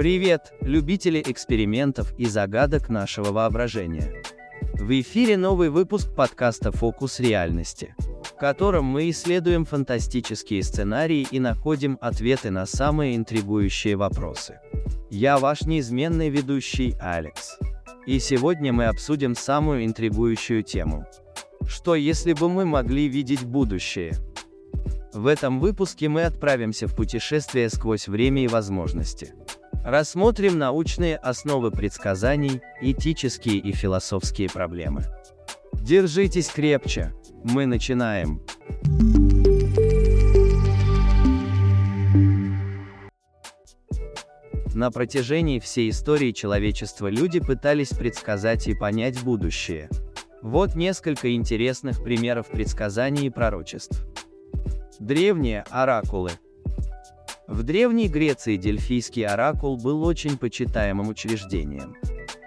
Привет, любители экспериментов и загадок нашего воображения. В эфире новый выпуск подкаста «Фокус реальности», в котором мы исследуем фантастические сценарии и находим ответы на самые интригующие вопросы. Я ваш неизменный ведущий Алекс. И сегодня мы обсудим самую интригующую тему. Что если бы мы могли видеть будущее? В этом выпуске мы отправимся в путешествие сквозь время и возможности. Рассмотрим научные основы предсказаний, этические и философские проблемы. Держитесь крепче. Мы начинаем. На протяжении всей истории человечества люди пытались предсказать и понять будущее. Вот несколько интересных примеров предсказаний и пророчеств. Древние оракулы – в Древней Греции Дельфийский оракул был очень почитаемым учреждением.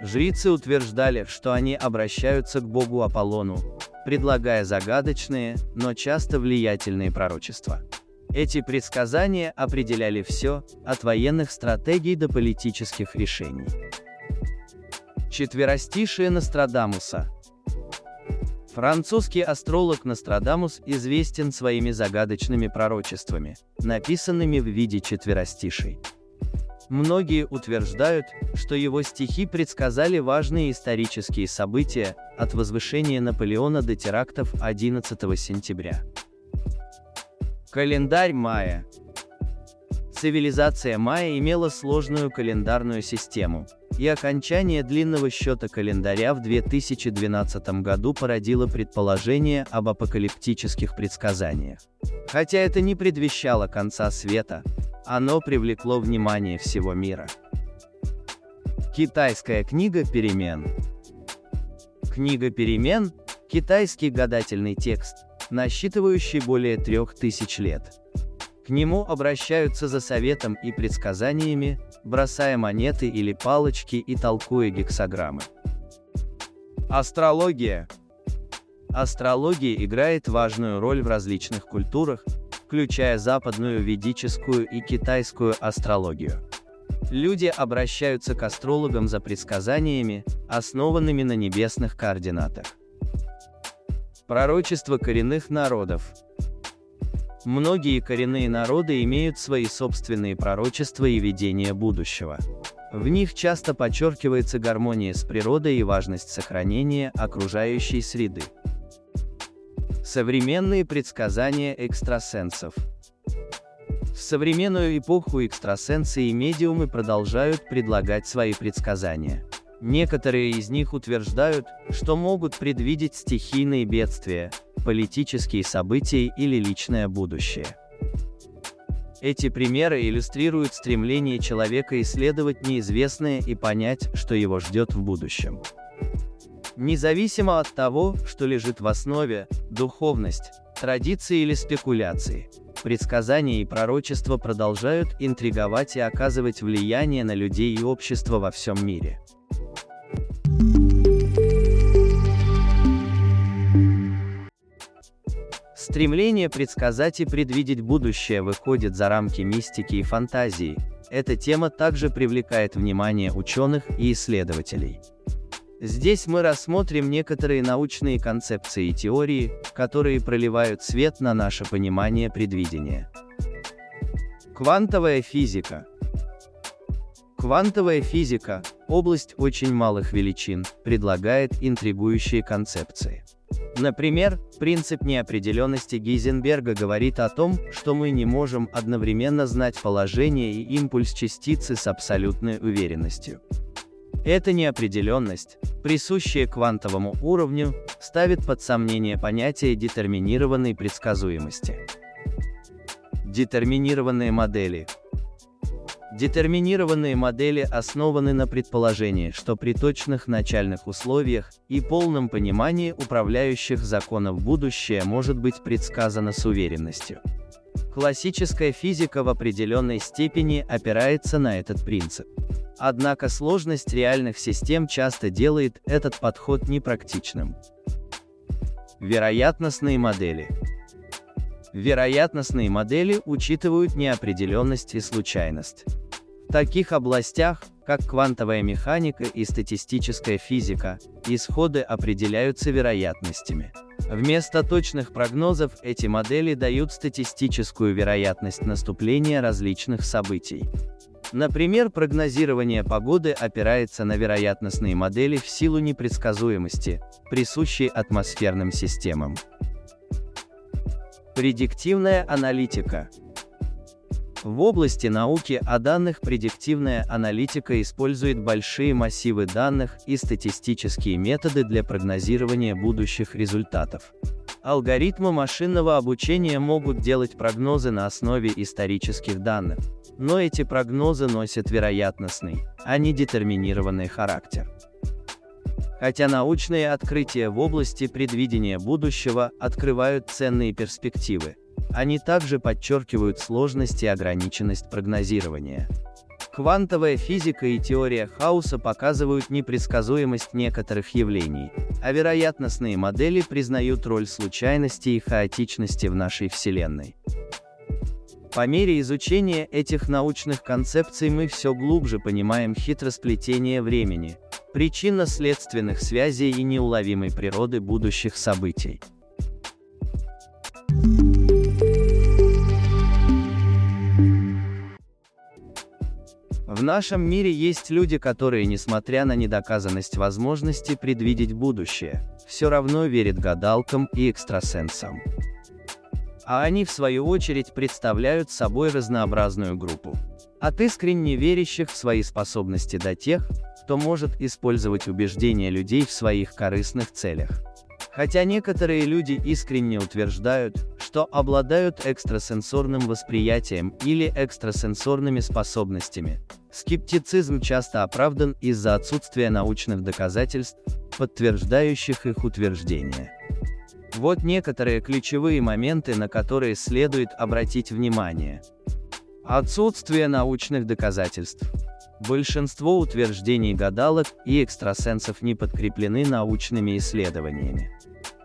Жрицы утверждали, что они обращаются к богу Аполлону, предлагая загадочные, но часто влиятельные пророчества. Эти предсказания определяли все, от военных стратегий до политических решений. Четверостишие Нострадамуса – Французский астролог Нострадамус известен своими загадочными пророчествами, написанными в виде четверостишей. Многие утверждают, что его стихи предсказали важные исторические события, от возвышения Наполеона до терактов 11 сентября. Календарь Майя Цивилизация майя имела сложную календарную систему, и окончание длинного счета календаря в 2012 году породило предположение об апокалиптических предсказаниях. Хотя это не предвещало конца света, оно привлекло внимание всего мира. Китайская книга перемен Книга перемен – китайский гадательный текст, насчитывающий более трех тысяч лет. К нему обращаются за советом и предсказаниями, бросая монеты или палочки и толкуя гексограммы. Астрология. Астрология играет важную роль в различных культурах, включая западную ведическую и китайскую астрологию. Люди обращаются к астрологам за предсказаниями, основанными на небесных координатах. Пророчество коренных народов. Многие коренные народы имеют свои собственные пророчества и видения будущего. В них часто подчеркивается гармония с природой и важность сохранения окружающей среды. Современные предсказания экстрасенсов В современную эпоху экстрасенсы и медиумы продолжают предлагать свои предсказания. Некоторые из них утверждают, что могут предвидеть стихийные бедствия, политические события или личное будущее. Эти примеры иллюстрируют стремление человека исследовать неизвестное и понять, что его ждет в будущем. Независимо от того, что лежит в основе, духовность, традиции или спекуляции, предсказания и пророчества продолжают интриговать и оказывать влияние на людей и общество во всем мире. Стремление предсказать и предвидеть будущее выходит за рамки мистики и фантазии. Эта тема также привлекает внимание ученых и исследователей. Здесь мы рассмотрим некоторые научные концепции и теории, которые проливают свет на наше понимание предвидения. Квантовая физика. Квантовая физика, область очень малых величин, предлагает интригующие концепции. Например, принцип неопределенности Гейзенберга говорит о том, что мы не можем одновременно знать положение и импульс частицы с абсолютной уверенностью. Эта неопределенность, присущая квантовому уровню, ставит под сомнение понятие детерминированной предсказуемости. Детерминированные модели Детерминированные модели основаны на предположении, что при точных начальных условиях и полном понимании управляющих законов будущее может быть предсказано с уверенностью. Классическая физика в определенной степени опирается на этот принцип. Однако сложность реальных систем часто делает этот подход непрактичным. Вероятностные модели Вероятностные модели учитывают неопределенность и случайность. Таких областях, как квантовая механика и статистическая физика, исходы определяются вероятностями. Вместо точных прогнозов эти модели дают статистическую вероятность наступления различных событий. Например, прогнозирование погоды опирается на вероятностные модели в силу непредсказуемости, присущей атмосферным системам. Предиктивная аналитика в области науки о данных предиктивная аналитика использует большие массивы данных и статистические методы для прогнозирования будущих результатов. Алгоритмы машинного обучения могут делать прогнозы на основе исторических данных, но эти прогнозы носят вероятностный, а не детерминированный характер. Хотя научные открытия в области предвидения будущего открывают ценные перспективы, они также подчеркивают сложность и ограниченность прогнозирования. Квантовая физика и теория хаоса показывают непредсказуемость некоторых явлений, а вероятностные модели признают роль случайности и хаотичности в нашей Вселенной. По мере изучения этих научных концепций мы все глубже понимаем хитросплетение времени, причинно-следственных связей и неуловимой природы будущих событий. В нашем мире есть люди, которые, несмотря на недоказанность возможности предвидеть будущее, все равно верят гадалкам и экстрасенсам. А они, в свою очередь, представляют собой разнообразную группу. От искренне верящих в свои способности до тех, кто может использовать убеждения людей в своих корыстных целях. Хотя некоторые люди искренне утверждают, что обладают экстрасенсорным восприятием или экстрасенсорными способностями, скептицизм часто оправдан из-за отсутствия научных доказательств, подтверждающих их утверждения. Вот некоторые ключевые моменты, на которые следует обратить внимание. Отсутствие научных доказательств. Большинство утверждений гадалок и экстрасенсов не подкреплены научными исследованиями.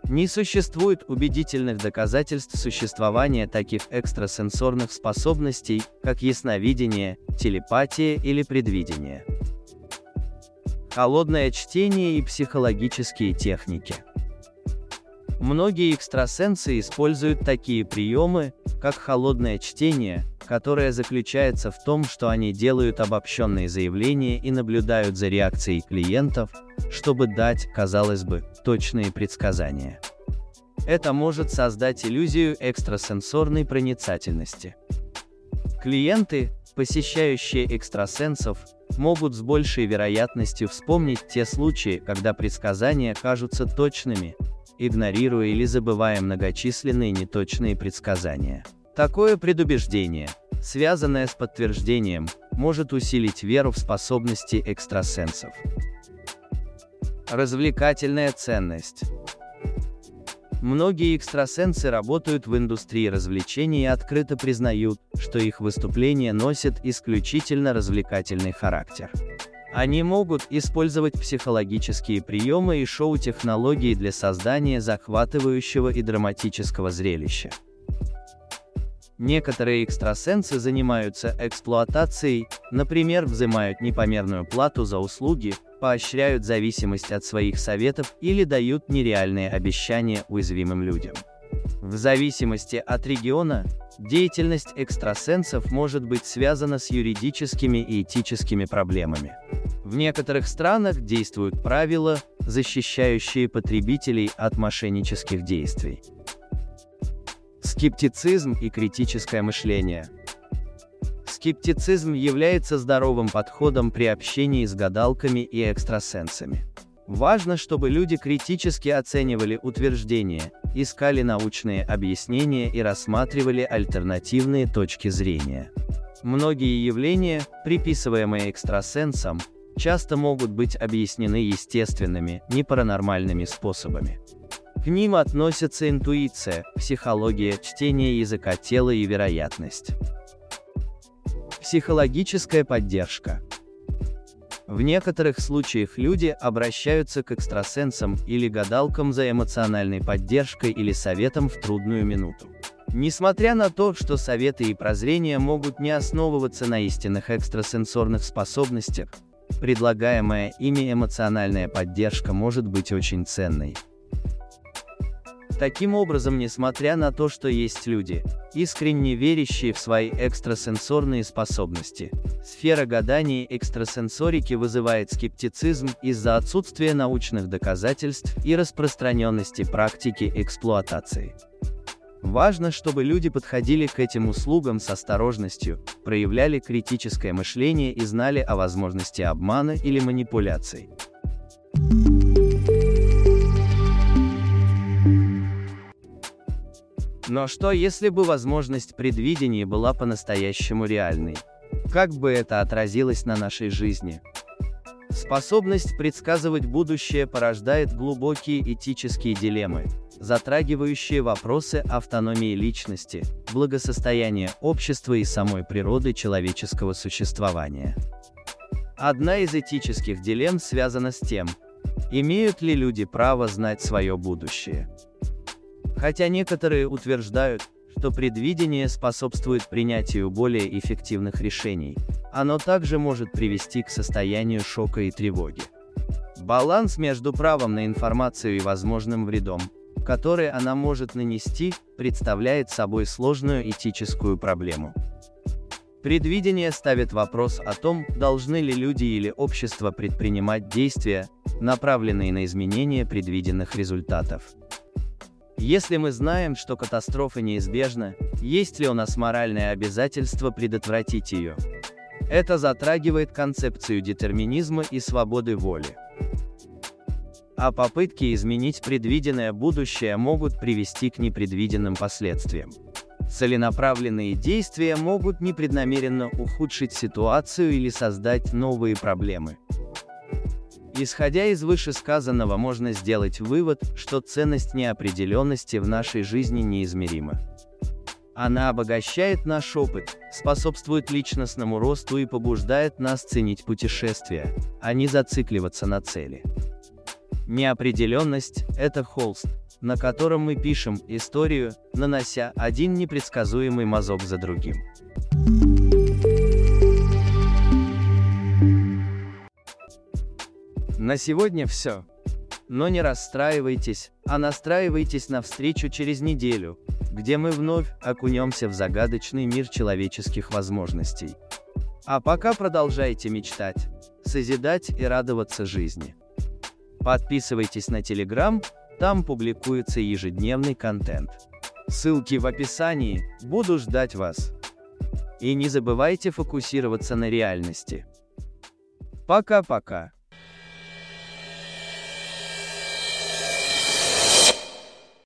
Не существует убедительных доказательств существования таких экстрасенсорных способностей, как ясновидение, телепатия или предвидение. Холодное чтение и психологические техники. Многие экстрасенсы используют такие приемы, как холодное чтение, которое заключается в том, что они делают обобщенные заявления и наблюдают за реакцией клиентов, чтобы дать, казалось бы, точные предсказания. Это может создать иллюзию экстрасенсорной проницательности. Клиенты, посещающие экстрасенсов, могут с большей вероятностью вспомнить те случаи, когда предсказания кажутся точными, игнорируя или забывая многочисленные неточные предсказания. Такое предубеждение, связанное с подтверждением, может усилить веру в способности экстрасенсов. Развлекательная ценность. Многие экстрасенсы работают в индустрии развлечений и открыто признают, что их выступления носят исключительно развлекательный характер. Они могут использовать психологические приемы и шоу-технологии для создания захватывающего и драматического зрелища. Некоторые экстрасенсы занимаются эксплуатацией, например, взимают непомерную плату за услуги, поощряют зависимость от своих советов или дают нереальные обещания уязвимым людям. В зависимости от региона, деятельность экстрасенсов может быть связана с юридическими и этическими проблемами. В некоторых странах действуют правила, защищающие потребителей от мошеннических действий. Скептицизм и критическое мышление. Скептицизм является здоровым подходом при общении с гадалками и экстрасенсами. Важно, чтобы люди критически оценивали утверждения, искали научные объяснения и рассматривали альтернативные точки зрения. Многие явления, приписываемые экстрасенсам, часто могут быть объяснены естественными, не паранормальными способами. К ним относятся интуиция, психология, чтение языка тела и вероятность. Психологическая поддержка. В некоторых случаях люди обращаются к экстрасенсам или гадалкам за эмоциональной поддержкой или советом в трудную минуту. Несмотря на то, что советы и прозрения могут не основываться на истинных экстрасенсорных способностях, предлагаемая ими эмоциональная поддержка может быть очень ценной. Таким образом, несмотря на то, что есть люди, искренне верящие в свои экстрасенсорные способности, сфера гаданий экстрасенсорики вызывает скептицизм из-за отсутствия научных доказательств и распространенности практики эксплуатации. Важно, чтобы люди подходили к этим услугам с осторожностью, проявляли критическое мышление и знали о возможности обмана или манипуляций. Но что если бы возможность предвидения была по-настоящему реальной? Как бы это отразилось на нашей жизни? Способность предсказывать будущее порождает глубокие этические дилеммы, затрагивающие вопросы автономии личности, благосостояния общества и самой природы человеческого существования. Одна из этических дилемм связана с тем, имеют ли люди право знать свое будущее. Хотя некоторые утверждают, что предвидение способствует принятию более эффективных решений, оно также может привести к состоянию шока и тревоги. Баланс между правом на информацию и возможным вредом, который она может нанести, представляет собой сложную этическую проблему. Предвидение ставит вопрос о том, должны ли люди или общество предпринимать действия, направленные на изменение предвиденных результатов. Если мы знаем, что катастрофа неизбежна, есть ли у нас моральное обязательство предотвратить ее? Это затрагивает концепцию детерминизма и свободы воли. А попытки изменить предвиденное будущее могут привести к непредвиденным последствиям. Целенаправленные действия могут непреднамеренно ухудшить ситуацию или создать новые проблемы. Исходя из вышесказанного можно сделать вывод, что ценность неопределенности в нашей жизни неизмерима. Она обогащает наш опыт, способствует личностному росту и побуждает нас ценить путешествия, а не зацикливаться на цели. Неопределенность – это холст, на котором мы пишем историю, нанося один непредсказуемый мазок за другим. На сегодня все. Но не расстраивайтесь, а настраивайтесь на встречу через неделю, где мы вновь окунемся в загадочный мир человеческих возможностей. А пока продолжайте мечтать, созидать и радоваться жизни. Подписывайтесь на Telegram, там публикуется ежедневный контент. Ссылки в описании, буду ждать вас. И не забывайте фокусироваться на реальности. Пока-пока.